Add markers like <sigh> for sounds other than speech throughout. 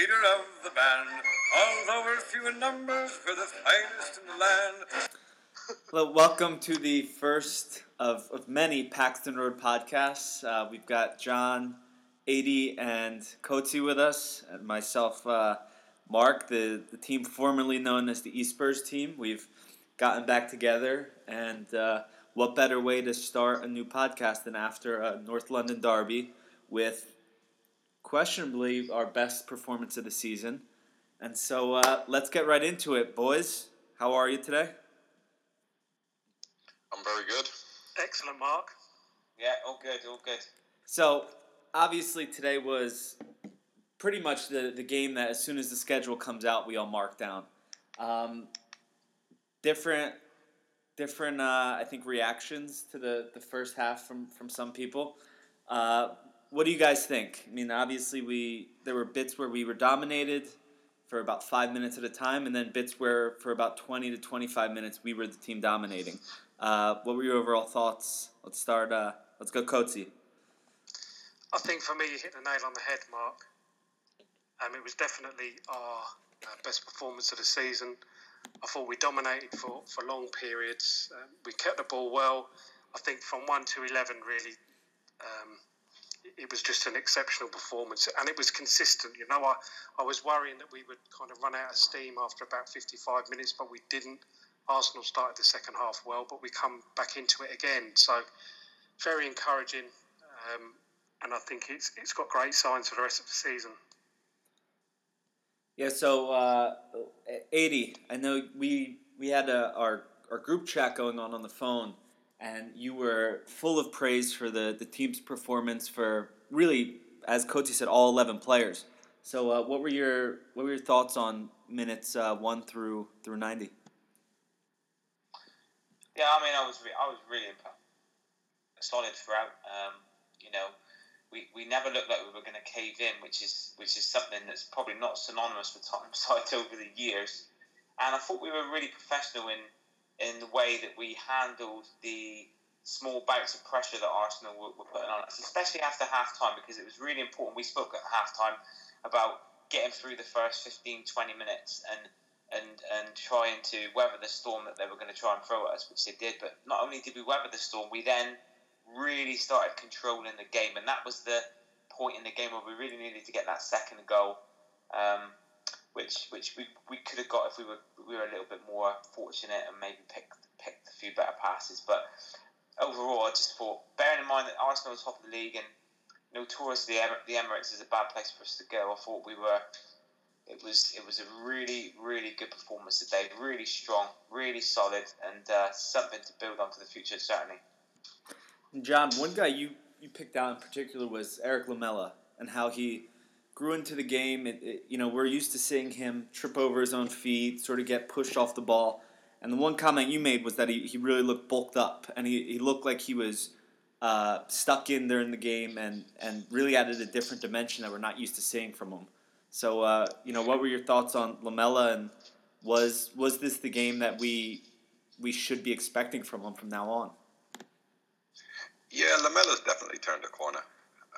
leader of the band. Although we're few in numbers, we're the finest in the land. Well, welcome to the first of, of many Paxton Road podcasts. Uh, we've got John, 80, and Coatsy with us, and myself, uh, Mark, the, the team formerly known as the Espurs team. We've gotten back together, and uh, what better way to start a new podcast than after a North London derby with questionably our best performance of the season. And so uh, let's get right into it, boys. How are you today? I'm very good. Excellent, Mark. Yeah, all good, all good. So obviously today was pretty much the, the game that as soon as the schedule comes out, we all mark down. Um, different, different. Uh, I think reactions to the, the first half from from some people. Uh, what do you guys think? I mean, obviously we there were bits where we were dominated for about five minutes at a time, and then bits where for about twenty to twenty five minutes we were the team dominating. Uh, what were your overall thoughts? Let's start. Uh, let's go, Coatsy. I think for me, you hit the nail on the head, Mark. Um, it was definitely our uh, best performance of the season. I thought we dominated for, for long periods. Um, we kept the ball well. I think from 1 to 11, really, um, it was just an exceptional performance. And it was consistent. You know, I, I was worrying that we would kind of run out of steam after about 55 minutes, but we didn't. Arsenal started the second half well, but we come back into it again. So, very encouraging. Um, and I think it's, it's got great signs for the rest of the season. Yeah, so uh, 80, I know we we had a, our, our group chat going on on the phone, and you were full of praise for the, the team's performance for really, as Coatsy said, all 11 players. So uh, what were your what were your thoughts on minutes uh, 1 through through 90? Yeah, I mean, I was re- I was really solid throughout. Um, you know, we, we never looked like we were going to cave in, which is which is something that's probably not synonymous with Tottenham <laughs> side over the years. And I thought we were really professional in in the way that we handled the small bouts of pressure that Arsenal were, were putting on us, especially after half time, because it was really important. We spoke at half time about getting through the first 15, 20 minutes and and and trying to weather the storm that they were going to try and throw at us, which they did. But not only did we weather the storm, we then really started controlling the game, and that was the point in the game where we really needed to get that second goal, um, which which we, we could have got if we were we were a little bit more fortunate and maybe picked picked a few better passes. But overall, I just thought, bearing in mind that Arsenal was top of the league and notoriously the Emirates is a bad place for us to go, I thought we were. It was it was a really really good performance today, really strong, really solid, and uh, something to build on for the future certainly. John, one guy you, you picked out in particular was Eric Lamela and how he grew into the game. It, it, you know, we're used to seeing him trip over his own feet, sort of get pushed off the ball. And the one comment you made was that he, he really looked bulked up and he, he looked like he was uh, stuck in there in the game and, and really added a different dimension that we're not used to seeing from him. So, uh, you know, what were your thoughts on Lamela and was was this the game that we we should be expecting from him from now on? Yeah, Lamela's definitely turned a corner.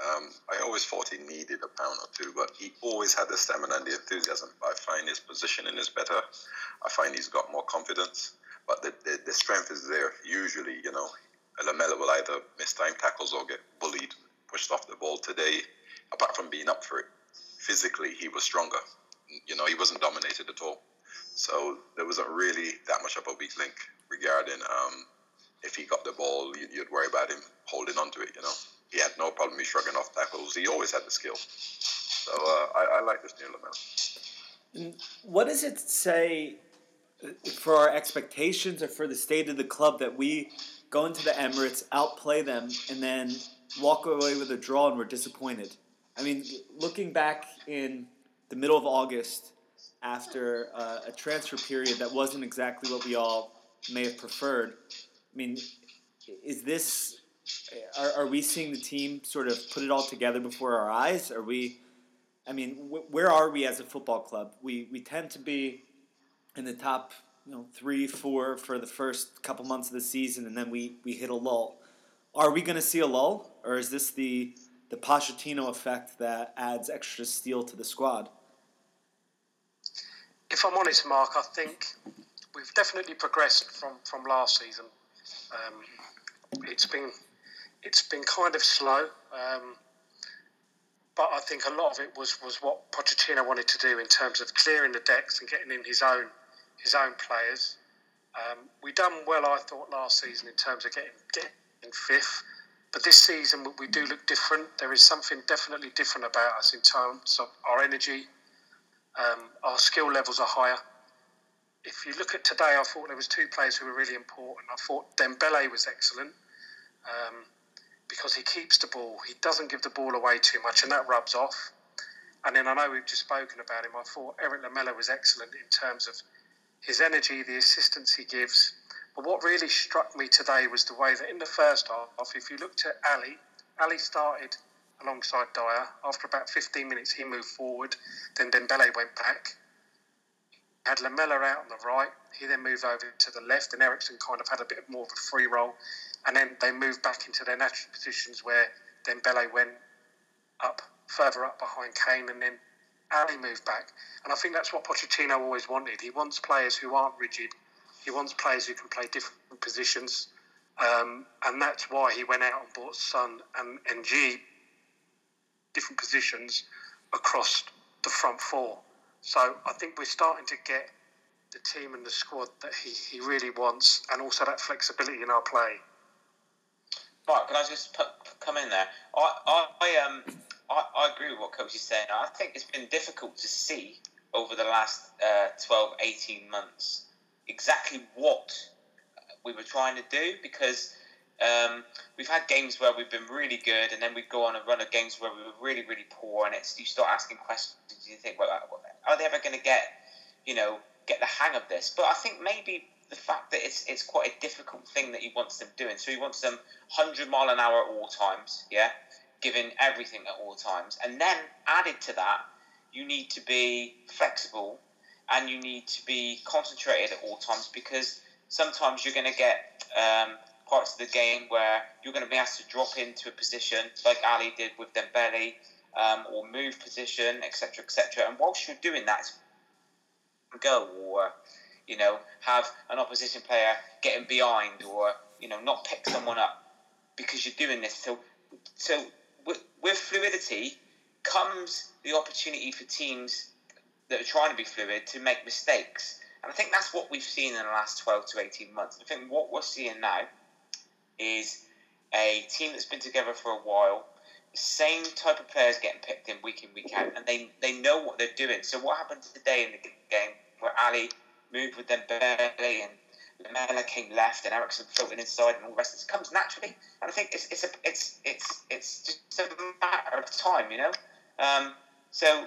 Um, I always thought he needed a pound or two, but he always had the stamina and the enthusiasm. I find his positioning is better. I find he's got more confidence, but the, the, the strength is there. Usually, you know, Lamela will either miss time tackles or get bullied, pushed off the ball. Today, apart from being up for it, physically he was stronger. You know, he wasn't dominated at all. So there wasn't really that much of a weak link regarding um, if he got the ball, you'd worry about him holding on to it. You know, he had no problem shrugging off tackles. He always had the skill. So uh, I, I, like this new Lamela. What does it say for our expectations or for the state of the club that we go into the Emirates, outplay them, and then walk away with a draw and we're disappointed? I mean, looking back in the middle of August after uh, a transfer period that wasn't exactly what we all may have preferred, I mean, is this are, are we seeing the team sort of put it all together before our eyes? Are we? I mean, wh- where are we as a football club? We we tend to be in the top, you know, three, four for the first couple months of the season, and then we we hit a lull. Are we going to see a lull, or is this the the Pochettino effect that adds extra steel to the squad? if I'm honest, Mark, I think we've definitely progressed from, from last season. Um, it's been it's been kind of slow, um, but I think a lot of it was, was what Pochettino wanted to do in terms of clearing the decks and getting in his own his own players. Um, we done well, I thought, last season in terms of getting getting fifth. But this season we do look different. There is something definitely different about us in terms of our energy. Um, our skill levels are higher. If you look at today, I thought there was two players who were really important. I thought Dembele was excellent um, because he keeps the ball. He doesn't give the ball away too much, and that rubs off. And then I know we've just spoken about him. I thought Eric Lamela was excellent in terms of his energy, the assistance he gives, but what really struck me today was the way that in the first half, if you looked at Alli, Alli started alongside Dier. After about 15 minutes, he moved forward. Then Dembele went back. Had Lamela out on the right. He then moved over to the left, and Eriksen kind of had a bit more of a free role. And then they moved back into their natural positions where then Dembele went up, further up behind Kane, and then Alli moved back. And I think that's what Pochettino always wanted. He wants players who aren't rigid, he wants players who can play different positions, um, and that's why he went out and bought Son and N'Jie different positions across the front four. So I think we're starting to get the team and the squad that he, he really wants, and also that flexibility in our play. Mark, can I just put, come in there? I, I, I um, I, I, agree with what Coach is saying. I think it's been difficult to see over the last uh, 12, 18 months exactly what we were trying to do because um, we've had games where we've been really good and then we go on a run of games where we were really, really poor and it's you start asking questions you think, well, are they ever going to get, you know, get the hang of this? But I think maybe the fact that it's it's quite a difficult thing that he wants them doing. So he wants them 100 mile an hour at all times, yeah, giving everything at all times. And then added to that, you need to be flexible and you need to be concentrated at all times because sometimes you're going to get um, parts of the game where you're going to be asked to drop into a position like Alli did with Dembele um, or move position, etc., etc. And whilst you're doing that, go or you know have an opposition player getting behind or you know not pick someone up because you're doing this. So so with, with fluidity comes the opportunity for teams that are trying to be fluid to make mistakes. And I think that's what we've seen in the last 12 to 18 months. I think what we're seeing now is a team that's been together for a while, same type of players getting picked in week in, week out, and they, they know what they're doing. So what happened today in the game where Alli moved with Dembele and Lamela came left and Eriksen floating inside and all the rest this comes naturally. And I think it's it's a, it's it's it's just a matter of time, you know. Um, so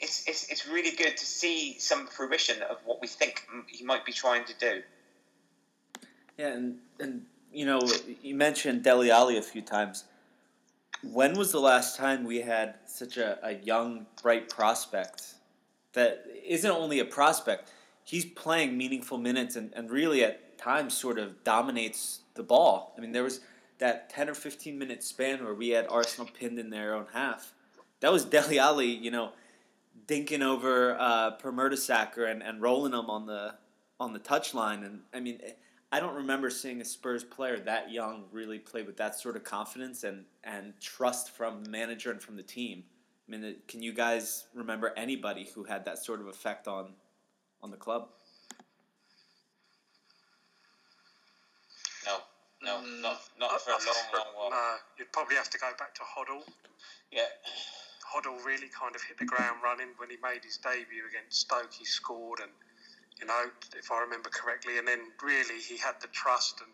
it's, it's, it's really good to see some fruition of what we think he might be trying to do. Yeah, and, and you know, you mentioned Dele Alli a few times. When was the last time we had such a, a young, bright prospect that isn't only a prospect, he's playing meaningful minutes and, and really at times sort of dominates the ball. I mean, there was that 10 or 15 minute span where we had Arsenal pinned in their own half. That was <laughs> Dele Alli, you know, dinking over uh, Per Mertesacker and, and rolling him on the on the touchline. And I mean, I don't remember seeing a Spurs player that young really play with that sort of confidence and, and trust from the manager and from the team. I mean, can you guys remember anybody who had that sort of effect on on the club? No, no, mm, not not for a long, long while. No, you'd probably have to go back to Hoddle. Yeah. Hoddle really kind of hit the ground running when he made his debut against Stoke. He scored, and you know, if I remember correctly, and then really he had the trust and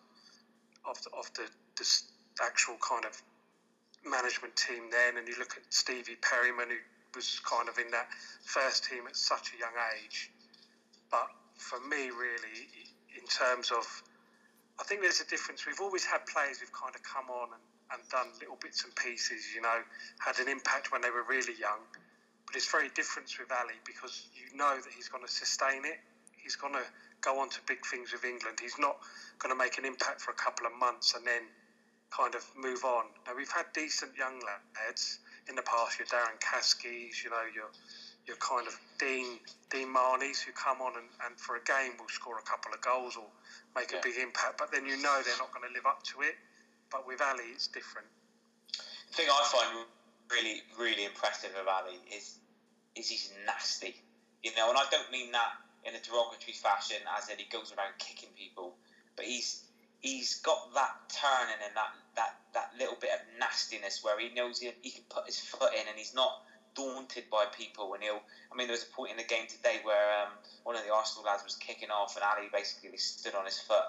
of the, of the, the actual kind of management team then. And you look at Stevie Perryman, who was kind of in that first team at such a young age. But for me, really, in terms of, I think there's a difference. We've always had players who've kind of come on and and done little bits and pieces, you know, had an impact when they were really young. But it's very different with Alli because you know that he's going to sustain it. He's going to go on to big things with England. He's not going to make an impact for a couple of months and then kind of move on. Now we've had decent young lads in the past. Your Darren Caskeys, you know, your your kind of Dean Dean Marneys who come on and, and for a game will score a couple of goals or make Yeah. a big impact, but then you know they're not going to live up to it. But with Alli, it's different. The thing I find really, really impressive of Alli is is he's nasty. You know, and I don't mean that in a derogatory fashion, as in he goes around kicking people, but he's he's got that turning and that, that, that little bit of nastiness where he knows he, he can put his foot in and he's not daunted by people and he'll I mean there was a point in the game today where um, one of the Arsenal lads was kicking off and Alli basically stood on his foot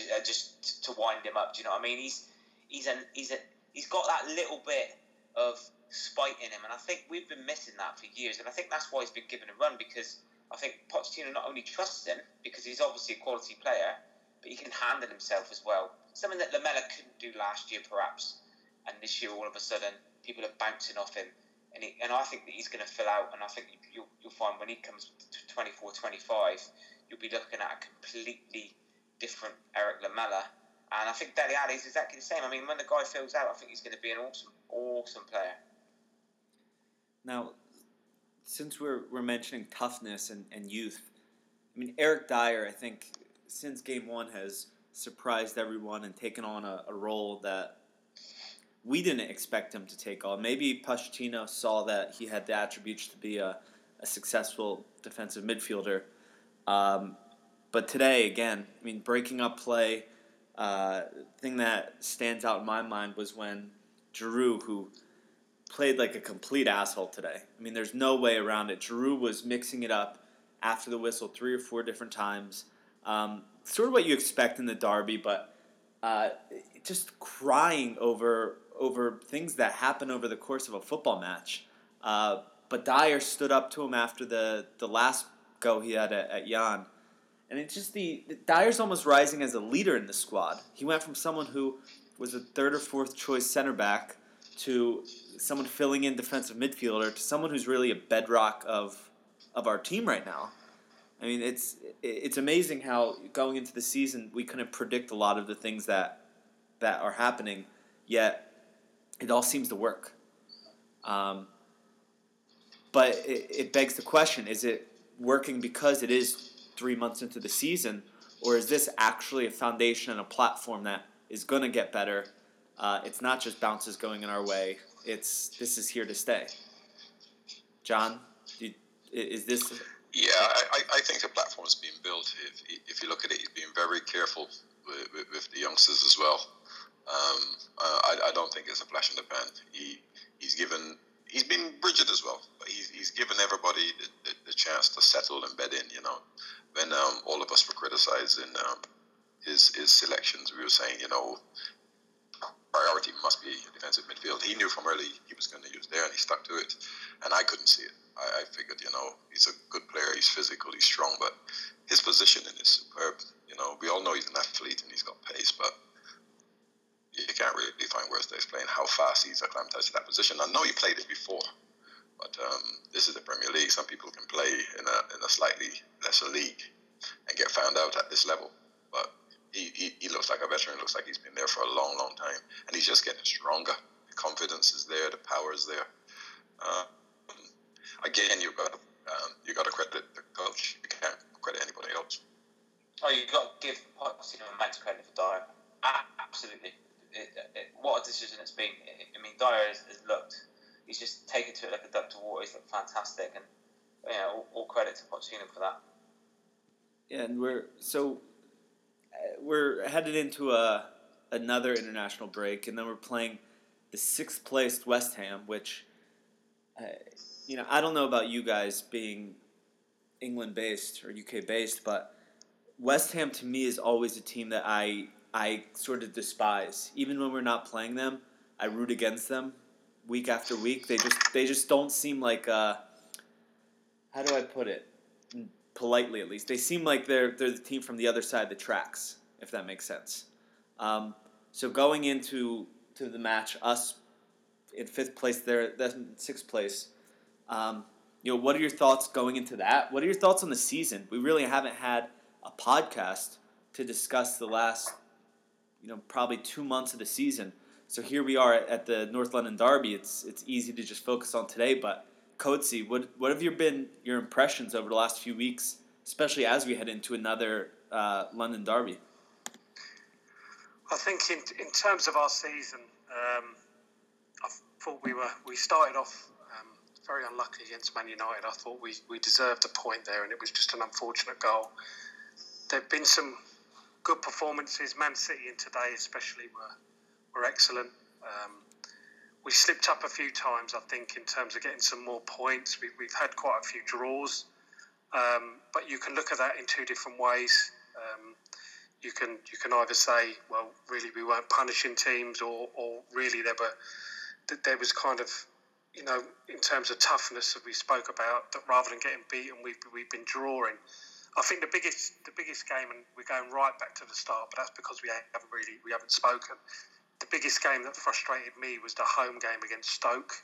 uh, just to wind him up. Do you know what I mean? He's he's a he's a he's got that little bit of spite in him. And I think we've been missing that for years. And I think that's why he's been given a run because I think Pochettino not only trusts him because he's obviously a quality player but he can handle himself as well. Something that Lamela couldn't do last year perhaps. And this year all of a sudden people are bouncing off him and, he, and I think that he's going to fill out. And I think you'll, you'll find when he comes to 24, 25, you'll be looking at a completely different Eric Lamela. And I think Dele Alli is exactly the same. I mean, when the guy fills out, I think he's going to be an awesome, awesome player. Now, since we're, we're mentioning toughness and, and youth, I mean, Eric Dier, I think, since game one has surprised everyone and taken on a, a role that we didn't expect him to take on. Maybe Pochettino saw that he had the attributes to be a, a successful defensive midfielder. Um, but today, again, I mean, breaking up play, uh, thing that stands out in my mind was when Giroud, who played like a complete asshole today. I mean, there's no way around it. Giroud was mixing it up after the whistle three or four different times. Um, sort of what you expect in the derby, but uh, just crying over over things that happen over the course of a football match. Uh, but Dier stood up to him after the, the last go he had at, at Jan. And it's just the Dier's almost rising as a leader in the squad. He went from someone who was a third or fourth choice center back to someone filling in defensive midfielder to someone who's really a bedrock of of our team right now. I mean, it's it's amazing how going into the season we couldn't predict a lot of the things that that are happening, yet it all seems to work. Um, but it, it begs the question: Is it working because it is three months into the season, or is this actually a foundation and a platform that is going to get better? Uh, it's not just bounces going in our way. It's this is here to stay. John, you, is this? Yeah, I, I- I think the platform is being built. If, if you look at it, he's being very careful with, with, with the youngsters as well. Um, I, I don't think it's a flash in the pan. He he's given he's been rigid as well, but he's, he's given everybody the, the, the chance to settle and bed in. You know, when um, all of us were criticizing um, his his selections, we were saying, you know, priority must be defensive midfield. He knew from early he was going to use there, and he stuck to it. And I couldn't see it. I, I figured, you know, he's a good player. He's physical. He's strong, but his positioning is superb. You know, we all know he's an athlete and he's got pace, but you can't really find words to explain how fast he's acclimatized to that position. I know he played it before, but um, this is the Premier League. Some people can play in a in a slightly lesser league and get found out at this level, but he, he, he looks like a veteran. Looks like he's been there for a long, long time, and he's just getting stronger. The confidence is there. The power is there. Uh, again, you've got um, you got to credit the coach. You can't credit anybody else. Oh, you've got to give Pochettino immense credit for. A- absolutely. It, it, what a decision it's been. I mean, Dier has, has looked. He's just taken to it like a duck to water. He's looked fantastic, and yeah, all, all credit to Pochettino for that. Yeah, and we're so uh, we're headed into a another international break, and then we're playing the sixth placed West Ham, which uh, you know I don't know about you guys being England based or UK based, but West Ham to me is always a team that I I sort of despise. Even when we're not playing them, I root against them week after week. They just they just don't seem like uh, how do I put it? politely at least. They seem like they're they're the team from the other side of the tracks, if that makes sense. Um, so going into to the match, us in fifth place, they're in sixth place. Um, you know, what are your thoughts going into that? What are your thoughts on the season? We really haven't had a podcast to discuss the last, you know, probably two months of the season. So here we are at the North London Derby. It's it's easy to just focus on today, but Coatsy, what what have your been your impressions over the last few weeks, especially as we head into another uh, London derby? I think in in terms of our season, um, I thought we were we started off um, very unlucky against Man United. I thought we, we deserved a point there, and it was just an unfortunate goal. There've been some good performances. Man City in today, especially, were were excellent. Um, we slipped up a few times, I think, in terms of getting some more points. We, we've had quite a few draws, um, but you can look at that in two different ways. Um, you can you can either say, well, really we weren't punishing teams, or, or really there were there was kind of you know in terms of toughness that we spoke about that rather than getting beaten, we've we've been drawing. I think the biggest the biggest game, and we're going right back to the start, but that's because we haven't really we haven't spoken the biggest game that frustrated me was the home game against Stoke.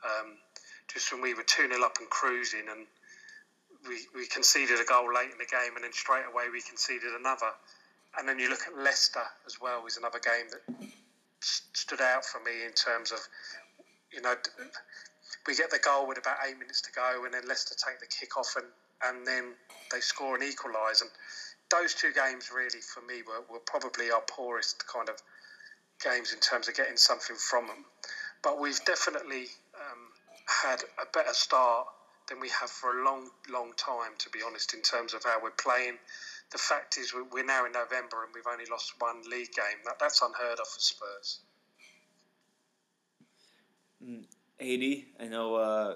Um, just when we were 2 0 up and cruising, and we, we conceded a goal late in the game, and then straight away we conceded another. And then you look at Leicester as well, is another game that stood out for me in terms of, you know, we get the goal with about eight minutes to go, and then Leicester take the kick off, and, and then they score and equalise. And those two games, really, for me, were, were probably our poorest kind of games in terms of getting something from them. But we've definitely um, had a better start than we have for a long, long time, to be honest, in terms of how we're playing. The fact is, we're now in November and we've only lost one league game. That, that's unheard of for Spurs. Mm, 80, I know uh,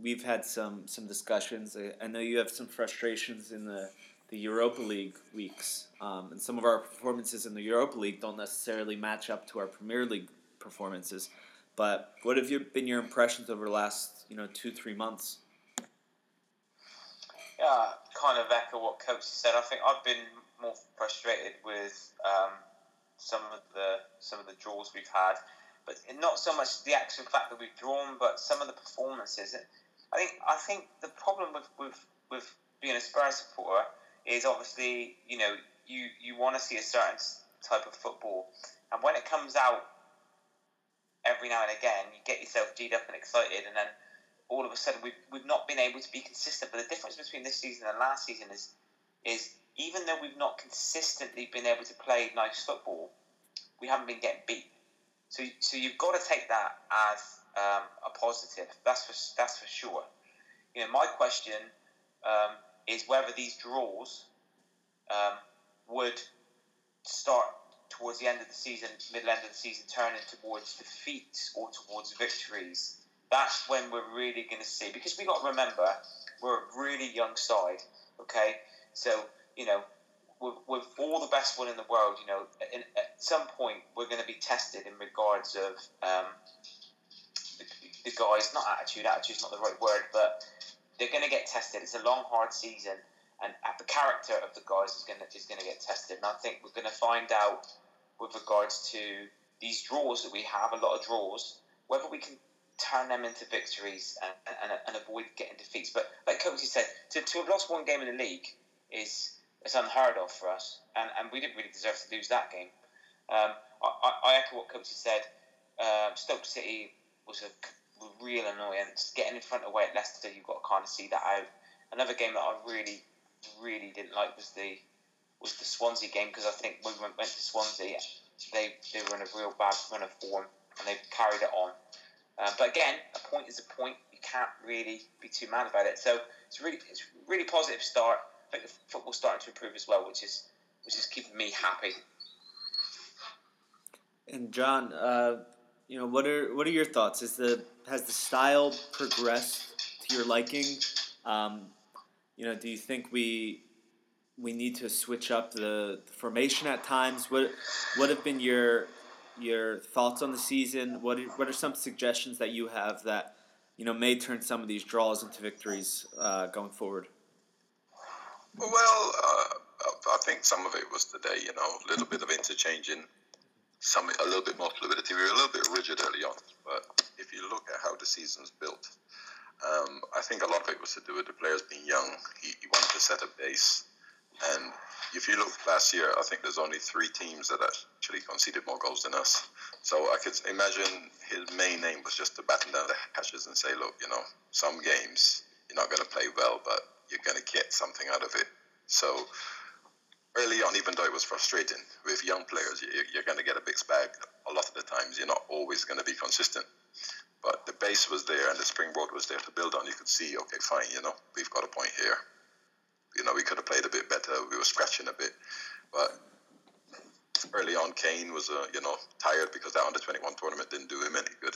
we've had some, some discussions. I, I know you have some frustrations in the the Europa League weeks, um, and some of our performances in the Europa League don't necessarily match up to our Premier League performances. But what have you been your impressions over the last you know two three months? Yeah, kind of echo what Coatsy said. I think I've been more frustrated with um, some of the some of the draws we've had, but not so much the actual fact that we've drawn, but some of the performances. I think I think the problem with with, with being a Spurs supporter is obviously you know you you want to see a certain type of football, and when it comes out every now and again, you get yourself G'd up and excited, and then all of a sudden we've, we've not been able to be consistent. But the difference between this season and last season is is even though we've not consistently been able to play nice football, we haven't been getting beat. So, so you've got to take that as um, a positive. That's for that's for sure. You know, my question um, is whether these draws um, would start towards the end of the season, middle end of the season, turning towards defeats or towards victories. That's when we're really going to see. Because we got to remember, we're a really young side. Okay, so you know, with, with all the best one in the world, you know, in, at some point we're going to be tested in regards of um, the, the guys. Not attitude. Attitude's not the right word, but they're going to get tested. It's a long, hard season, and the character of the guys is going to is going to get tested. And I think we're going to find out with regards to these draws that we have, a lot of draws, whether we can turn them into victories and, and, and avoid getting defeats. But like Coatsy said, to, to have lost one game in the league is is unheard of for us, and, and we didn't really deserve to lose that game. Um, I, I, echo what Coatsy said. Uh, Stoke City was a real annoyance. Getting in front of away at Leicester, you've got to kind of see that out. Another game that I really, really didn't like was the was the Swansea game because I think when we went, went to Swansea, they they were in a real bad run of form and they carried it on. Uh, but again, a point is a point. You can't really be too mad about it. So it's really it's really positive start. Think the football's starting to improve as well, which is which is keeping me happy. And John, uh, you know, what are what are your thoughts? Is the has the style progressed to your liking? Um, you know, do you think we we need to switch up the, the, formation at times? What what have been your your thoughts on the season? What are, what are some suggestions that you have that you know may turn some of these draws into victories uh, going forward? Well, uh, I think some of it was today. You know, a little bit of interchanging some a little bit more fluidity. We were a little bit rigid early on, but if you look at how the season's built, um, I think a lot of it was to do with the players being young. He, he wanted to set a base And if you look last year, I think there's only three teams that actually conceded more goals than us. So I could imagine his main aim was just to batten down the hatches and say, look, you know, some games you're not going to play well, but you're going to get something out of it. So early on, even though it was frustrating with young players, you're going to get a big bag. A lot of the times, you're not always going to be consistent. But the base was there and the springboard was there to build on. You could see, okay, fine, you know, we've got a point here. You know, we could have played a bit better. We were scratching a bit. But early on, Kane was, uh, you know, tired because that under 21 tournament didn't do him any good.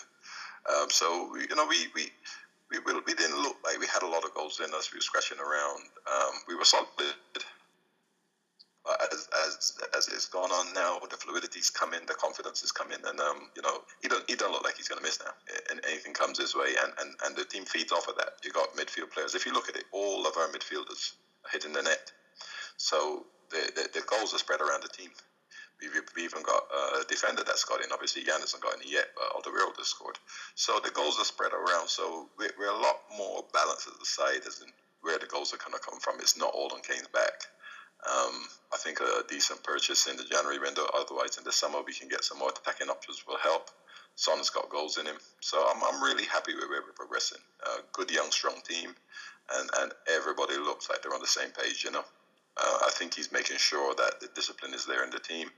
Um, so, you know, we, we, we, we didn't look like we had a lot of goals in us. We were scratching around. Um, we were solid But as as as it's gone on now, the fluidity's come in, the confidence has come in, and um, you know, he don't he don't look like he's going to miss now, and anything comes his way, and, and and the team feeds off of that. You got midfield players. If you look at it, all of our midfielders are hitting the net, so the the, the goals are spread around the team. We've, even got a defender that's got in. Obviously, Jan hasn't got any yet, but Alderweireld has scored. So the goals are spread around. So we're, we're a lot more balanced as a side, as in where the goals are going to come from. It's not all on Kane's back. Um, I think a decent purchase in the January window. Otherwise, in the summer, we can get some more attacking options will help. Son's got goals in him. So I'm, I'm really happy with where we're progressing. Uh, good, young, strong team. And, and everybody looks like they're on the same page, you know. Uh, I think he's making sure that the discipline is there in the team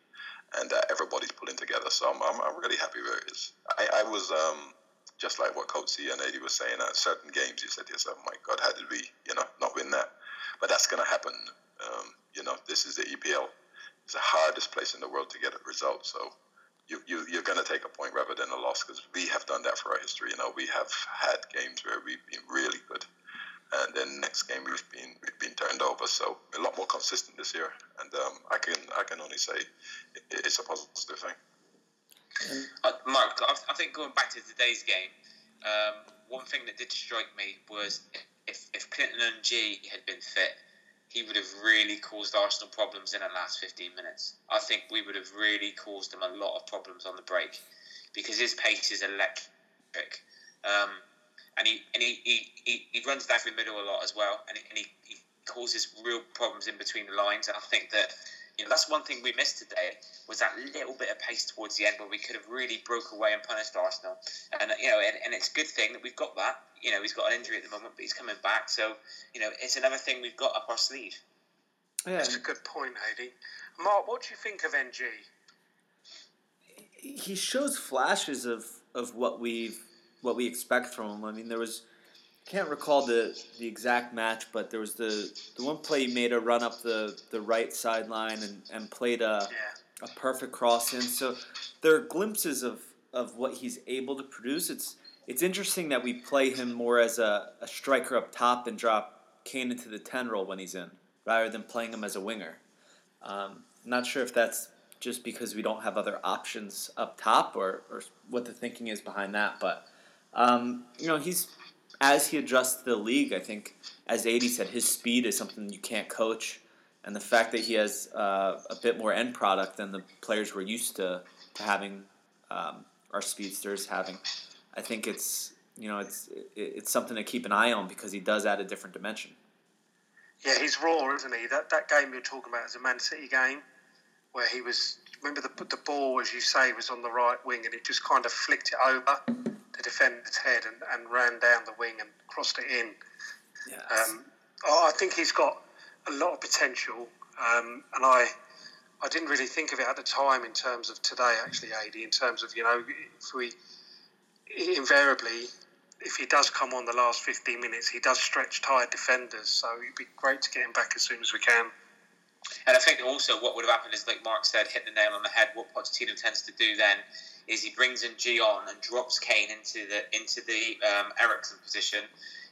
and that everybody's pulling together. So I'm, I'm, I'm really happy where it is. I, I was um, just like what Coatsy and AD was saying at certain games. You said to yourself, my God, how did we, you know, not win that? But that's going to happen. Um, you know, this is the EPL. It's the hardest place in the world to get a result. So you, you, you're going to take a point rather than a loss because we have done that for our history. You know, we have had games where we've been really good. And then next game we've been we've been turned over, so a lot more consistent this year. And um, I can I can only say it, it's a positive thing. Uh, Mark, I think going back to today's game, um, one thing that did strike me was if, if Clinton N'Jie had been fit, he would have really caused Arsenal problems in the last 15 minutes. I think we would have really caused them a lot of problems on the break because his pace is electric. Um, and he and he, he, he, he, runs down through the middle a lot as well, and he, and he, he causes real problems in between the lines. And I think that you know that's one thing we missed today was that little bit of pace towards the end where we could have really broke away and punished Arsenal. And you know, and, and it's a good thing that we've got that. You know, he's got an injury at the moment, but he's coming back. So you know, it's another thing we've got up our sleeve. Yeah. That's a good point, Adi. Mark, what do you think of N'Jie? He shows flashes of, of what we've what we expect from him. I mean, there was can't recall the the exact match, but there was the the one play he made a run up the, the right sideline and, and played a yeah. a perfect cross in. So there are glimpses of, of what he's able to produce. It's it's interesting that we play him more as a, a striker up top and drop Kane into the ten role when he's in, rather than playing him as a winger. Um, not sure if that's just because we don't have other options up top or, or what the thinking is behind that, but um, you know he's as he adjusts to the league, I think, as Adi said, his speed is something you can't coach, and the fact that he has uh, a bit more end product than the players we're used to, to having um, our speedsters having, I think it's you know it's it's something to keep an eye on because he does add a different dimension. Yeah, he's raw, isn't he? That that game you're talking about is a Man City game where he was. Remember the the ball, as you say, was on the right wing, and it just kind of flicked it over the defender's head and, and ran down the wing and crossed it in. Yes. Um, I think he's got a lot of potential, um, and I I didn't really think of it at the time in terms of today, actually, Adi, in terms of, you know, if we invariably, if he does come on the last 15 minutes, he does stretch tired defenders. So it'd be great to get him back as soon as we can. And I think also what would have happened is, like Mark said, hit the nail on the head. What Pochettino tends to do then is he brings in Gion and drops Kane into the into the um, Eriksen position,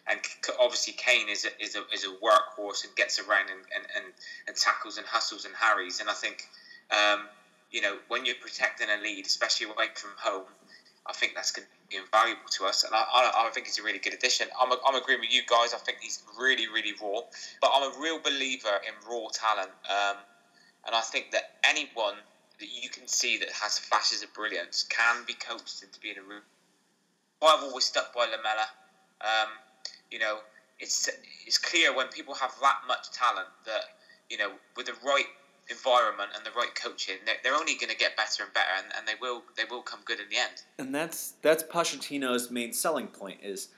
and obviously Kane is a, is a, is a workhorse and gets around and, and, and, and tackles and hustles and harries. And I think um, you know when you're protecting a lead, especially away from home, I think that's going to be invaluable to us. And I, I, I think he's a really good addition. I'm, a, I'm agreeing with you guys. I think he's really really raw, but I'm a real believer in raw talent. Um, and I think that anyone that you can see that has flashes of brilliance can be coached into being a room. I've always stuck by Lamela. Um, you know, it's it's clear when people have that much talent that you know, with the right environment and the right coaching, they're, they're only going to get better and better, and, and they will they will come good in the end. And that's that's Pochettino's main selling point is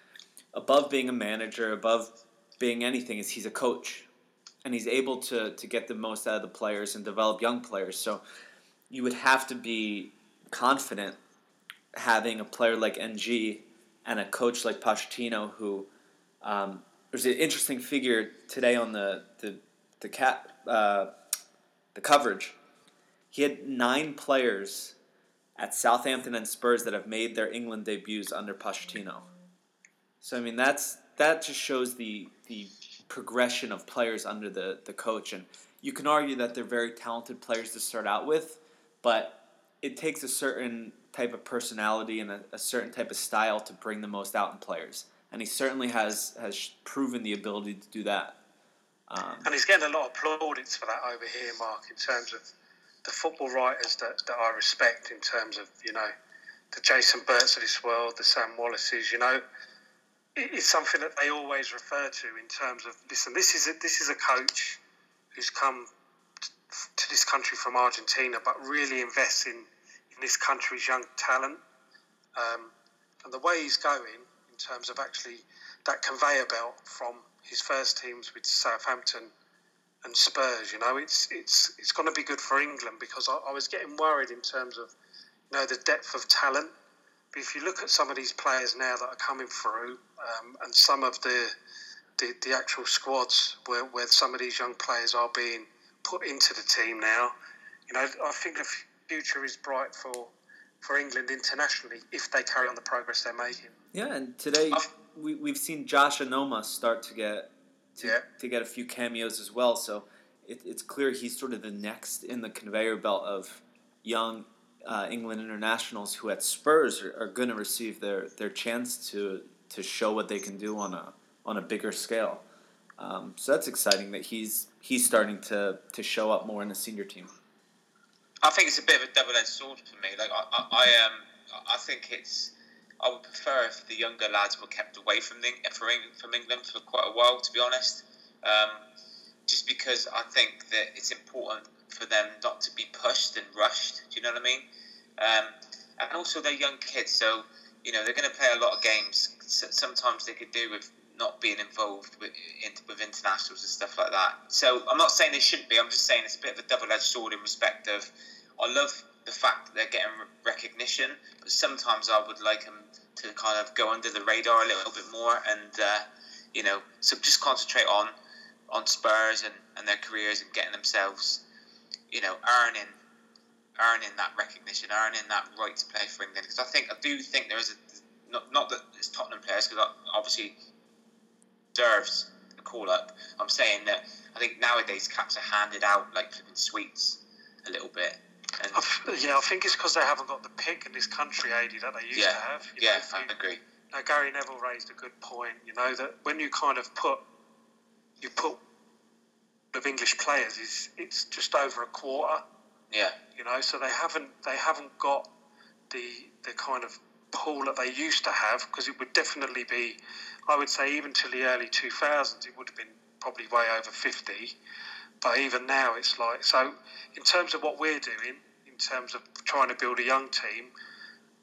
above being a manager, above being anything, is he's a coach, and he's able to to get the most out of the players and develop young players. So you would have to be confident having a player like N'Jie and a coach like Pochettino who. Um, there's an interesting figure today on the the the cat uh, the coverage. He had nine players at Southampton and Spurs that have made their England debuts under Pochettino. So I mean that's that just shows the the progression of players under the, the coach and you can argue that they're very talented players to start out with, but it takes a certain type of personality and a, a certain type of style to bring the most out in players and he certainly has has proven the ability to do that. Um, and he's getting a lot of plaudits for that over here, Mark, in terms of the football writers that, that I respect, in terms of you know the Jason Burts of this world, the Sam Wallaces, you know. It's something that they always refer to in terms of listen. This is a, this is a coach who's come to this country from Argentina, but really invest in, in this country's young talent. Um, and the way he's going, in terms of actually that conveyor belt from his first teams with Southampton and Spurs. You know, it's it's it's going to be good for England because I, I, was getting worried in terms of you know the depth of talent. But if you look at some of these players now that are coming through, um, and some of the, the the actual squads where where some of these young players are being put into the team now, you know, I think the future is bright for for England internationally if they carry on the progress they're making. Yeah, and today we we've seen Josh Onomah start to get to, yeah. to get a few cameos as well. So it, it's clear he's sort of the next in the conveyor belt of young uh, England internationals who at Spurs are, are going to receive their, their chance to to show what they can do on a on a bigger scale. Um, so that's exciting that he's he's starting to to show up more in the senior team. I think it's a bit of a double edged sword for me. Like I, I, I um I think it's I would prefer if the younger lads were kept away from the, from England for quite a while, to be honest. Um, just because I think that it's important for them not to be pushed and rushed. Do you know what I mean? Um, and also they're young kids, so you know they're going to play a lot of games. Sometimes they could do with not being involved with, with internationals and stuff like that. So I'm not saying they shouldn't be. I'm just saying it's a bit of a double-edged sword in respect of I love the fact that they're getting recognition, but sometimes I would like them to kind of go under the radar a little bit more and uh, you know so just concentrate on on Spurs and, and their careers and getting themselves you know earning earning that recognition, earning that right to play for England. Because I think I do think there is a not not that it's Tottenham players because obviously deserves a call up. I'm saying that I think nowadays caps are handed out like flipping sweets a little bit. And yeah, I think it's because they haven't got the pick in this country, AD, that they used yeah, to have. You yeah, know, I agree. Now Gary Neville raised a good point. You know that when you kind of put you put of English players is it's just over a quarter. Yeah. You know, so they haven't they haven't got the the kind of pool that they used to have because it would definitely be, I would say, even till the early two thousands, it would have been probably way over fifty. But even now, it's like so. In terms of what we're doing, in terms of trying to build a young team,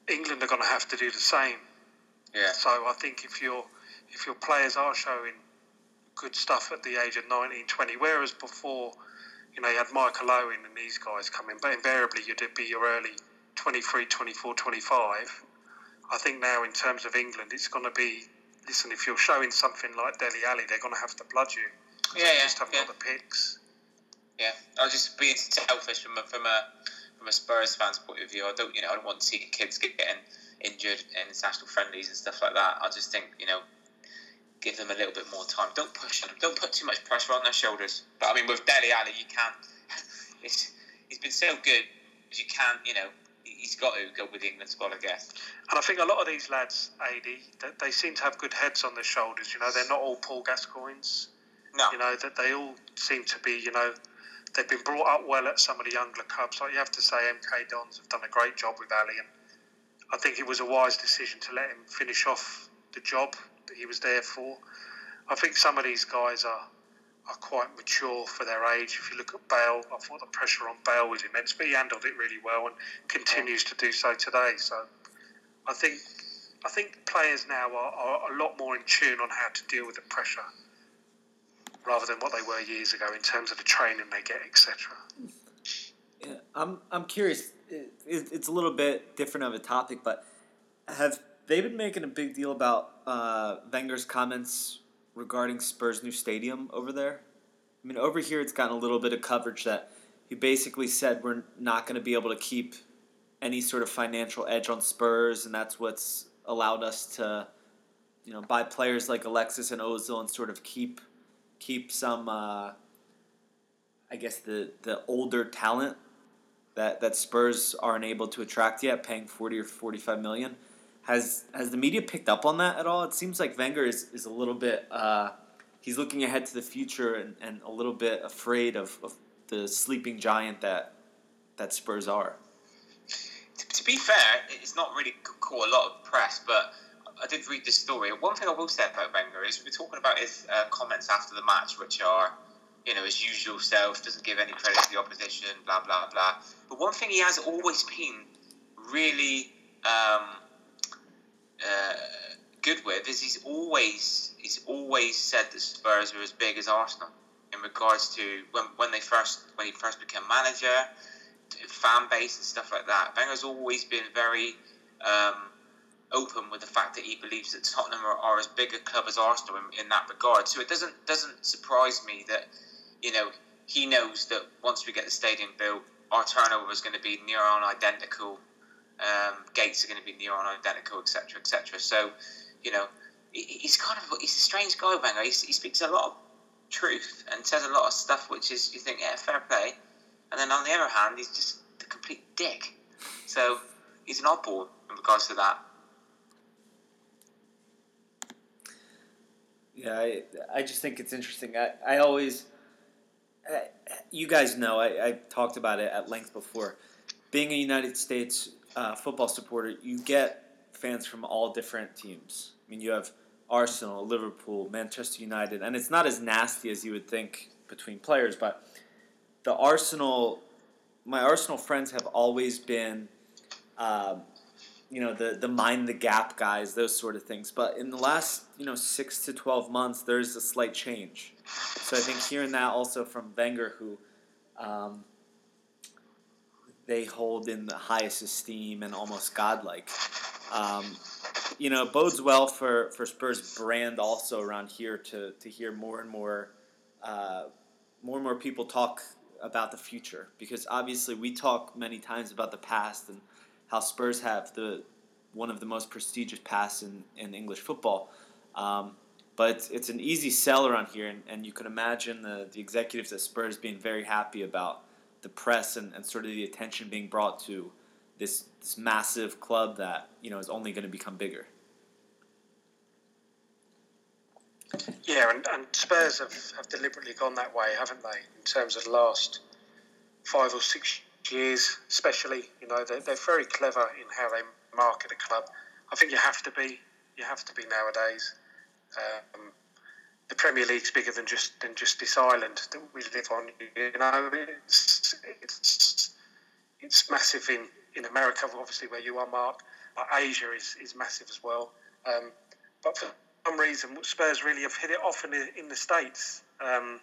England are going to have to do the same. Yeah. So I think if your if your players are showing good stuff at the age of 19, 20, whereas before, you know, you had Michael Owen and these guys coming, but invariably you'd be your early 23, 24, 25. I think now in terms of England, it's going to be listen. If you're showing something like Dele Alli, they're going to have to blood you. Yeah, yeah, just haven't yeah. got the picks. Yeah, I was just being selfish from a, from a from a Spurs fan's point of view. I don't, you know, I don't want to see kids getting injured in international friendlies and stuff like that. I just think, you know, give them a little bit more time. Don't push them. Don't put too much pressure on their shoulders. But I mean, with Dele Alli, you can't. <laughs> It's, he's been so good, you can't, you know, he's got to go with the England squad, I guess. And I think a lot of these lads, AD, they, they seem to have good heads on their shoulders. You know, they're not all Paul Gascoignes. No. You know, that they all seem to be, you know, they've been brought up well at some of the younger clubs. Like you have to say, MK Dons have done a great job with Alli, and I think it was a wise decision to let him finish off the job that he was there for. I think some of these guys are are quite mature for their age. If you look at Bale, I thought the pressure on Bale was immense, but he handled it really well and continues to do so today. So I think I think players now are, are a lot more in tune on how to deal with the pressure rather than what they were years ago in terms of the training they get, etc. Yeah, I'm I'm curious. It, it, it's a little bit different of a topic, but have they been making a big deal about uh, Wenger's comments regarding Spurs' new stadium over there? I mean, over here it's gotten a little bit of coverage that he basically said we're not going to be able to keep any sort of financial edge on Spurs, and that's what's allowed us to, you know, buy players like Alexis and Ozil and sort of keep keep some, uh, I guess the the older talent that that Spurs aren't able to attract yet, paying forty or forty five million. Has has the media picked up on that at all? It seems like Wenger is, is a little bit uh, he's looking ahead to the future and, and a little bit afraid of, of the sleeping giant that that Spurs are. To, to be fair, it's not really caught a lot of press, but I did read this story. One thing I will say about Wenger is we're talking about his uh, comments after the match, which are, you know, his usual self, doesn't give any credit to the opposition, blah blah blah. But one thing he has always been really um, uh, good with is he's always he's always said that Spurs are as big as Arsenal in regards to when, when they first when he first became manager, fan base and stuff like that. Wenger's always been very um, open with the fact that he believes that Tottenham are, are as big a club as Arsenal in, in, that regard. So it doesn't doesn't surprise me that you know he knows that once we get the stadium built, our turnover is going to be near on identical um, gates are going to be near on identical, etc., etc. So, you know, he's kind of he's a strange guy, Wenger. He, he speaks a lot of truth and says a lot of stuff which is you think, yeah, fair play. And then on the other hand, he's just a complete dick. So he's an oddball in regards to that. Yeah, I, I just think it's interesting. I, I always, I, you guys know, I, I talked about it at length before. Being a United States uh, football supporter, you get fans from all different teams. I mean, you have Arsenal, Liverpool, Manchester United, and it's not as nasty as you would think between players, but the Arsenal, my Arsenal friends have always been, um, you know, the the mind the gap guys, those sort of things. But in the last, you know, six to twelve months, there's a slight change. So I think hearing that also from Wenger, who. Um, they hold in the highest esteem and almost godlike. Um, you know, bodes well for, for Spurs brand also around here to, to hear more and more uh, more and more people talk about the future because obviously we talk many times about the past and how Spurs have the one of the most prestigious pasts in, in English football. Um, but it's, it's an easy sell around here, and, and you can imagine the, the executives at Spurs being very happy about the press and, and sort of the attention being brought to this this massive club that you know is only going to become bigger. Yeah, and, and Spurs have, have deliberately gone that way, haven't they? In terms of the last five or six years, especially, you know, they're, they're very clever in how they market a club. I think you have to be. You have to be nowadays. Um, the Premier League's bigger than just than just this island that we live on. You know, it's it's it's massive in, in America, obviously where you are, Mark. But Asia is, is massive as well. Um, but for some reason, Spurs really have hit it off in the, in the states um,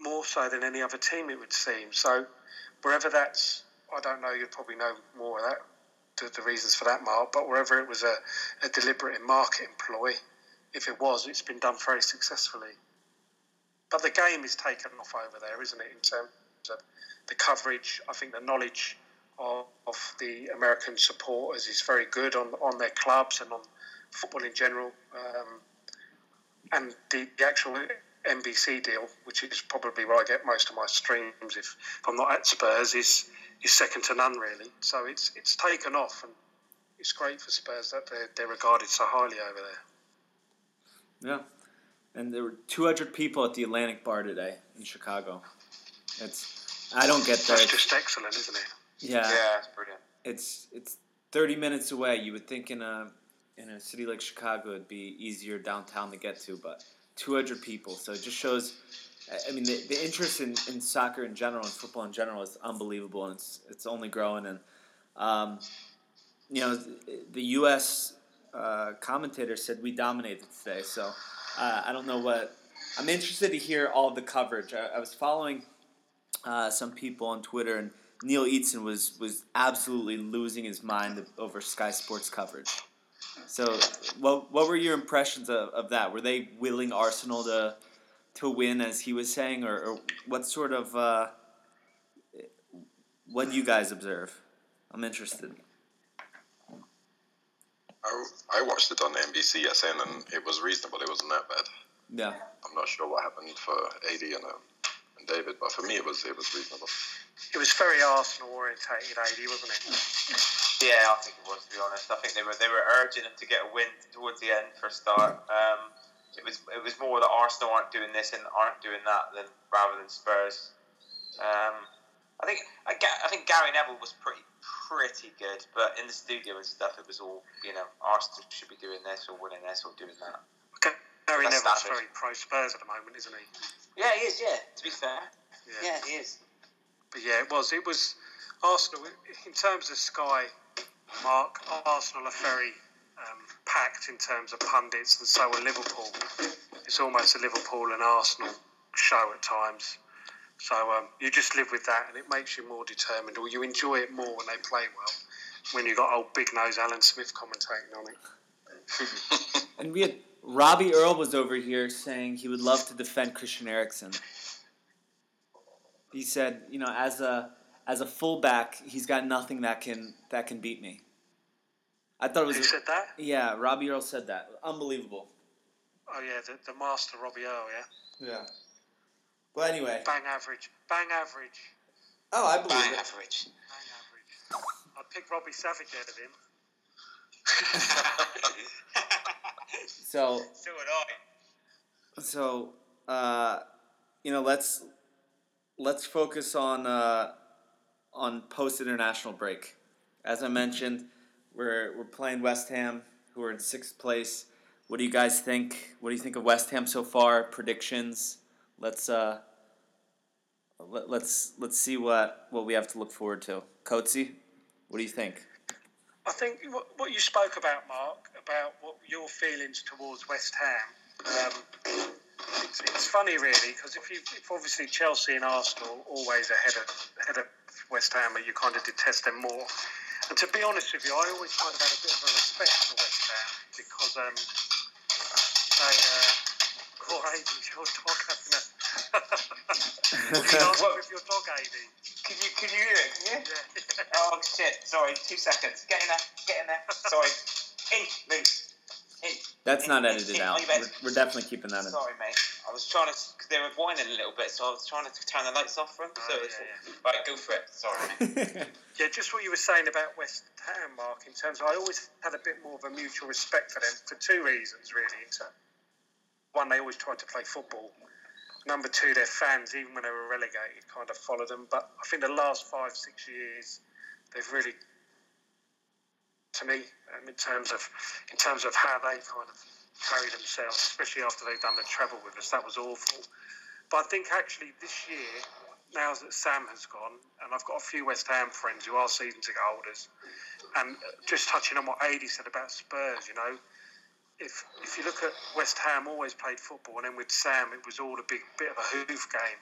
more so than any other team, it would seem. So wherever that's, I don't know. You'd probably know more of that. The, reasons for that, Mark. But wherever it was a, a deliberate market employ if it was, it's been done very successfully. But the game is taken off over there, isn't it, in terms of the coverage? I think the knowledge of, of the American supporters is very good on, on their clubs and on football in general. Um, and the, the actual NBC deal, which is probably where I get most of my streams if, if I'm not at Spurs, is is second to none really. So it's it's taken off, and it's great for Spurs that they're, they're regarded so highly over there. Yeah. And there were 200 people at the Atlantic Bar today in Chicago. It's I don't get that. That's just excellent, isn't it? Yeah. Yeah, it's brilliant. It's it's 30 minutes away. You would think in a in a city like Chicago it'd be easier downtown to get to, but 200 people. So it just shows. I mean, the, the interest in, in soccer in general and football in general is unbelievable, and it's it's only growing. And um, you know, the U.S. Uh, commentator said we dominated today. So uh, I don't know what. I'm interested to hear all the coverage. I, I was following uh, some people on Twitter, and Neil Eatson was was absolutely losing his mind over Sky Sports coverage. So, what what were your impressions of, of that? Were they willing Arsenal to to win, as he was saying, or, or what sort of uh, what do you guys observe? I'm interested. I, I watched it on NBC, SN, and it was reasonable. It wasn't that bad. Yeah. I'm not sure what happened for AD and, uh, and David, but for me it was it was reasonable. It was very Arsenal orientated, AD, wasn't it? Yeah, I think it was. To be honest, I think they were they were urging him to get a win towards the end for a start. Um, it was it was more that Arsenal aren't doing this and aren't doing that than rather than Spurs. Um, I think I, I think Gary Neville was pretty pretty good, but in the studio and stuff, it was all you know. Arsenal should be doing this or winning this or doing that. Okay. Gary That's Neville's very pro Spurs at the moment, isn't he? Yeah, he is. Yeah, to be fair. Yeah, he is. But yeah, it was. It was Arsenal in terms of Sky. Mark, Arsenal are very um, packed in terms of pundits, and so are Liverpool. It's almost a Liverpool and Arsenal show at times. So um, you just live with that, and it makes you more determined, or you enjoy it more when they play well. When you got old big nose Alan Smith commentating on it. <laughs> And we had Robbie Earle was over here saying he would love to defend Christian Eriksen. He said, you know, as a as a fullback, he's got nothing that can that can beat me. I thought it was Who said that? yeah. Robbie Earle said that. Unbelievable. Oh yeah, the, the master Robbie Earle, yeah. Yeah. Well, anyway. Bang average, bang average, Oh, I believe Bang it. average. bang average. I'd pick Robbie Savage out of him. <laughs> So so would I. So, uh, you know, let's let's focus on uh, on post international break. As I mentioned, we're we're playing West Ham, who are in sixth place. What do you guys think? What do you think of West Ham so far? Predictions. Let's uh, let, let's let's see what what we have to look forward to. Coatsy, what do you think? I think what, you spoke about, Mark, about what your feelings towards West Ham. Um, it's, it's funny, really, because if you if obviously Chelsea and Arsenal always ahead of ahead of West Ham, you kind of detest them more. And to be honest with you, I always kind of had a bit of a respect for West Ham because um, they. Uh, Poor <laughs> Amy, your dog having a. Looking after with your dog, Amy. Can you can you hear it? Can you? Yeah. Oh shit! Sorry, two seconds. Get in there. Get in there. Sorry. In, move. In. That's not edited in, out. on your bed. We're, we're definitely keeping that in. Sorry, mate. I was trying to. Cause they were whining a little bit, so I was trying to turn the lights off for them. So Oh, it's yeah, right. Go for it. Sorry. mate. <laughs> Yeah, just what you were saying about West Ham, Mark, in terms of I always had a bit more of a mutual respect for them for two reasons, really. In terms- one, they always tried to play football. Number two, their fans, even when they were relegated, kind of followed them. But I think the last five, six years, they've really, to me, um, in terms of in terms of how they kind of carry themselves, especially after they've done the treble with us, that was awful. But I think actually this year, now that Sam has gone, and I've got a few West Ham friends who are season ticket holders, and just touching on what Adi said about Spurs, you know, if if you look at West Ham, always played football, and then with Sam, it was all a big bit of a hoof game.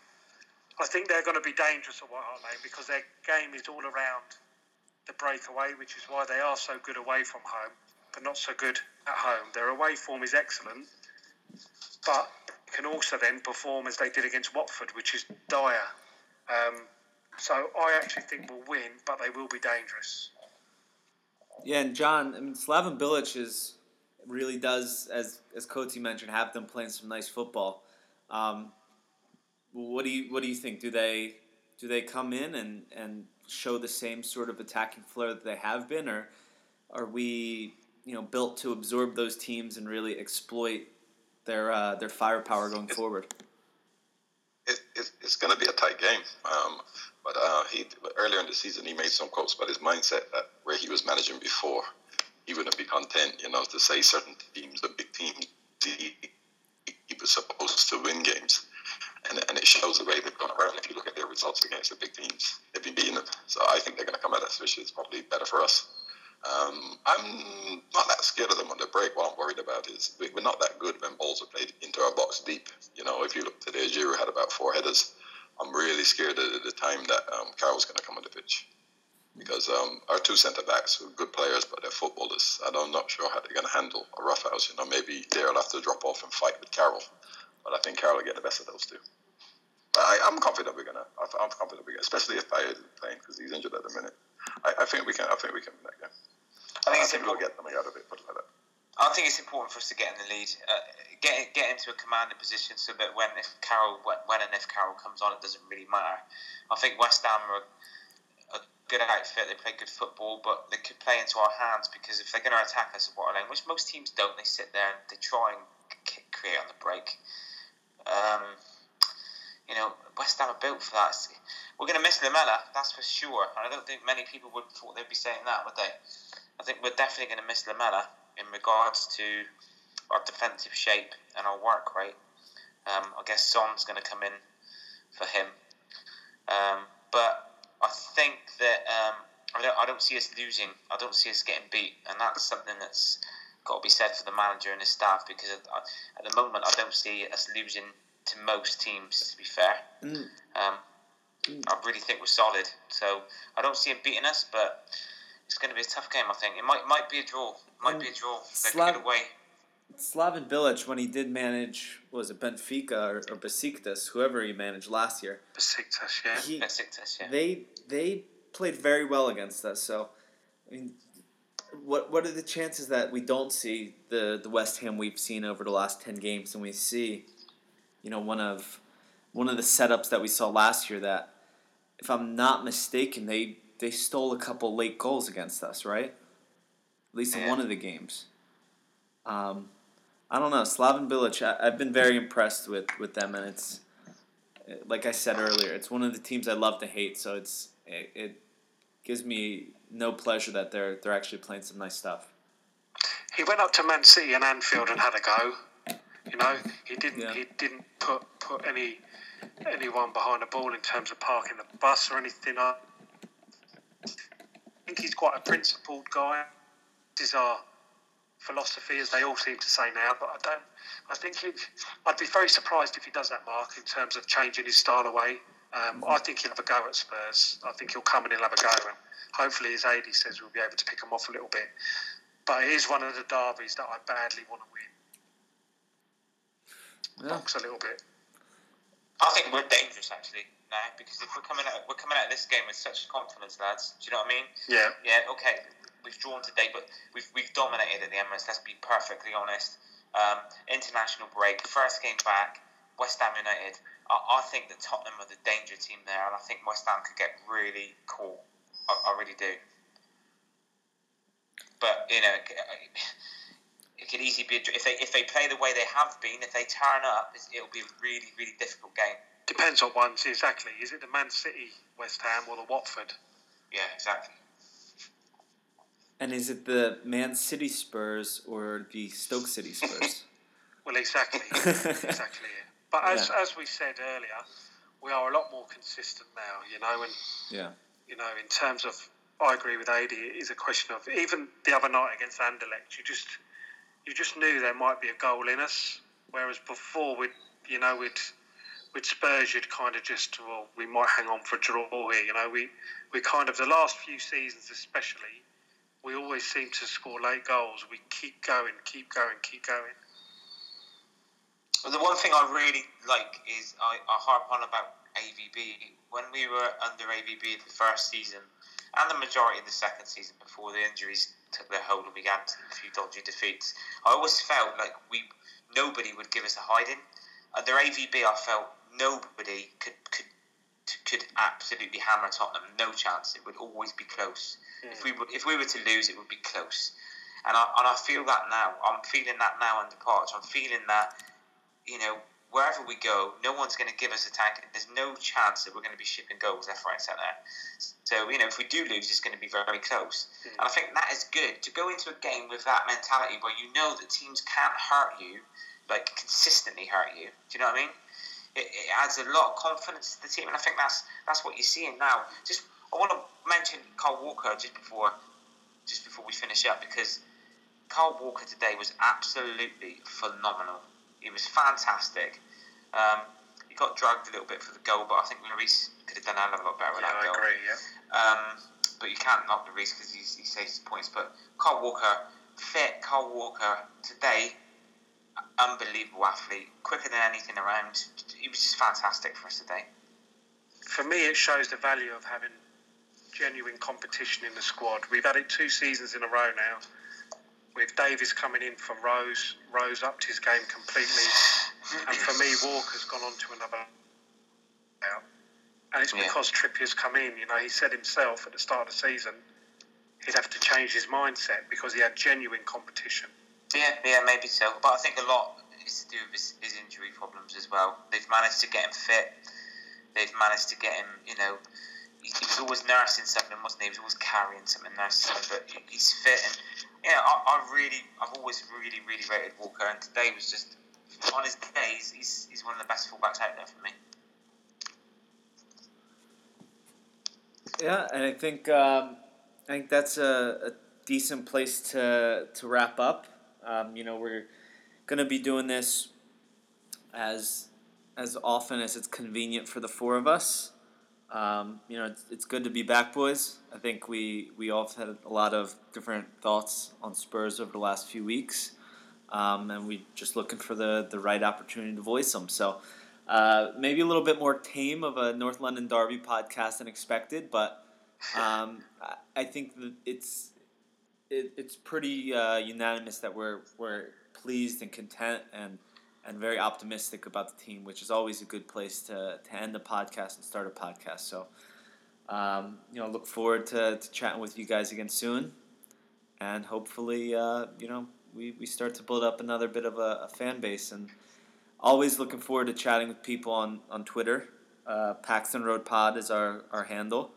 I think they're going to be dangerous at White Hart Lane because their game is all around the breakaway, which is why they are so good away from home, but not so good at home. Their away form is excellent, but can also then perform as they did against Watford, which is dire. Um, so I actually think we'll win, but they will be dangerous. Yeah, and John, I mean, Slaven Bilic is really does, as as Coatsy mentioned, have them playing some nice football. Um, what do you what do you think? Do they do they come in and, and show the same sort of attacking flair that they have been, or are we you know built to absorb those teams and really exploit their uh, their firepower going forward? it, it, it's going to be a tight game. Um, but uh, he earlier in the season he made some quotes about his mindset that where he was managing before, he wouldn't be content, you know, to say certain teams, the big teams, he, he was supposed to win games. And, and it shows the way they've gone around. If you look at their results against the big teams, they've been beating them. So I think they're going to come at us, which is probably better for us. Um, I'm not that scared of them on the break. What I'm worried about is we're not that good when balls are played into our box deep. You know, if you look today, Giroud had about four headers. I'm really scared at the time that um, Carroll's going to come on the pitch because um, our two centre backs are good players, but they're footballers. And I'm not sure how they're going to handle a roughhouse. You know, maybe they'll have to drop off and fight with Carroll, but I think Carroll will get the best of those two. I, am confident we're gonna. I'm confident we're gonna, especially if Payet is playing because he's injured at the minute. I, I, think we can. I think we can win that game. I think, I think we'll get something out of it. Put it like that. I think it's important for us to get in the lead, uh, get get into a commanding position, so that when if Carroll when and if Carroll comes on, it doesn't really matter. I think West Ham are good outfit. They play good football, but they could play into our hands because if they're going to attack us at White Hart Lane, which most teams don't, they sit there and they try and create on the break. Um, you know, West Ham are built for that. We're going to miss Lamela, that's for sure. And I don't think many people would thought they'd be saying that, would they? I think we're definitely going to miss Lamela in regards to our defensive shape and our work rate. Um, I guess Son's going to come in for him. Um, but I think that um, I, don't, I don't see us losing. I don't see us getting beat. And that's something that's got to be said for the manager and his staff because at, at the moment I don't see us losing to most teams, to be fair. Mm. Um, mm. I really think we're solid. So I don't see him beating us, but it's going to be a tough game. I think it might might be a draw. Might and be a draw. They Slav- away. Slaven Bilic, when he did manage, was it Benfica or, or Besiktas, whoever he managed last year? Besiktas, yeah. He, Besiktas, yeah. They they played very well against us. So, I mean, what what are the chances that we don't see the the West Ham we've seen over the last ten games, and we see, you know, one of one of the setups that we saw last year that, if I'm not mistaken, they they stole a couple late goals against us, right? At least in one of the games. Um, I don't know, Slaven Bilic. I, have been very impressed with, with them, and it's like I said earlier, it's one of the teams I love to hate. So it's it, it gives me no pleasure that they're they're actually playing some nice stuff. He went up to Man City and Anfield and had a go. You know, he didn't yeah. he didn't put put any anyone behind the ball in terms of parking the bus or anything. I think he's quite a principled guy. Our philosophy, as they all seem to say now. But I don't. I think it, I'd be very surprised if he does that, Mark, in terms of changing his style away. Um, I think he'll have a go at Spurs. I think he'll come in and have a go, and hopefully, as AD says, we'll be able to pick him off a little bit. But it is one of the derbies that I badly want to win. Yeah. Box a little bit. I think we're dangerous actually now because if we're coming out, we're coming out of this game with such confidence, lads. Do you know what I mean? Yeah. Yeah. Okay. We've drawn today, but we've we've dominated at the Emirates. Let's be perfectly honest. Um, international break, first game back, West Ham United. I, I, think that Tottenham are the danger team there, and I think West Ham could get really caught. I, I really do. But you know, it could easily be if they if they play the way they have been. If they turn up, it'll be a really really difficult game. Depends on ones exactly. Is it the Man City West Ham or the Watford? Yeah, exactly. And is it the Man City Spurs or the Stoke City Spurs? <laughs> well, exactly, <laughs> exactly. But as yeah. as we said earlier, we are a lot more consistent now. You know, and yeah, you know, in terms of, I agree with Adi. It is a question of even the other night against Anderlecht, you just you just knew there might be a goal in us. Whereas before, we you know, we'd with Spurs, you'd kind of just well, we might hang on for a draw here. You know, we we kind of the last few seasons, especially, we always seem to score late goals. We keep going, keep going, keep going. Well, the one thing I really like is I, I harp on about AVB. When we were under AVB the first season, and the majority of the second season before the injuries took their hold and we got a few dodgy defeats, I always felt like we nobody would give us a hiding. Under AVB, I felt nobody could could could absolutely hammer Tottenham. No chance. It would always be close. Mm. If we would, if we were to lose, it would be close. And I and I feel that now. I'm feeling that now under Poch. I'm feeling that, you know, wherever we go, no one's going to give us a tank. There's no chance that we're going to be shipping goals left, right, centre. So you know, if we do lose, it's going to be very close. Mm. And I think that is good to go into a game with that mentality where you know that teams can't hurt you like consistently hurt you. Do you know what I mean? It, it adds a lot of confidence to the team, and I think that's that's what you're seeing now. Just I want to mention Kyle Walker just before just before we finish up because Kyle Walker today was absolutely phenomenal. He was fantastic. Um, he got dragged a little bit for the goal, but I think Lloris could have done a lot better with Yeah, that I goal. agree. Yeah. Um, but you can't knock Lloris because he saves his points. But Kyle Walker, fit Kyle Walker today, unbelievable athlete, quicker than anything around. He was just fantastic for us today. For me, it shows the value of having genuine competition in the squad. We've had it two seasons in a row now. With Davies coming in for Rose, Rose upped his game completely, and for me, Walker's gone on to another. Now. And it's Yeah. because Trippier's come in. You know, he said himself at the start of the season he'd have to change his mindset because he had genuine competition. Yeah, yeah, maybe so. But I think a lot is to do with his, his injury problems as well. They've managed to get him fit. They've managed to get him, you know, he, he was always nursing something, wasn't he? He was always carrying something, nursing something. But he- he's fit, and yeah, I, I really, I've always really, really rated Walker, and today was just on his days. He's, he's one of the best fullbacks out there for me. Yeah, and I think um, I think that's a, a decent place to to wrap up. Um, you know, we're gonna be doing this as as often as it's convenient for the four of us. Um, you know, it's, it's good to be back, boys. I think we we all have had a lot of different thoughts on Spurs over the last few weeks, um, and we're just looking for the the right opportunity to voice them. So. Uh, maybe a little bit more tame of a North London Derby podcast than expected, but um, I think it's it, it's pretty uh, unanimous that we're we're pleased and content and and very optimistic about the team, which is always a good place to, to end the podcast and start a podcast. So, um, you know, look forward to, to chatting with you guys again soon, and hopefully, uh, you know, we, we start to build up another bit of a, a fan base and always looking forward to chatting with people on, on Twitter. Uh, Paxton Road Pod is our, our handle.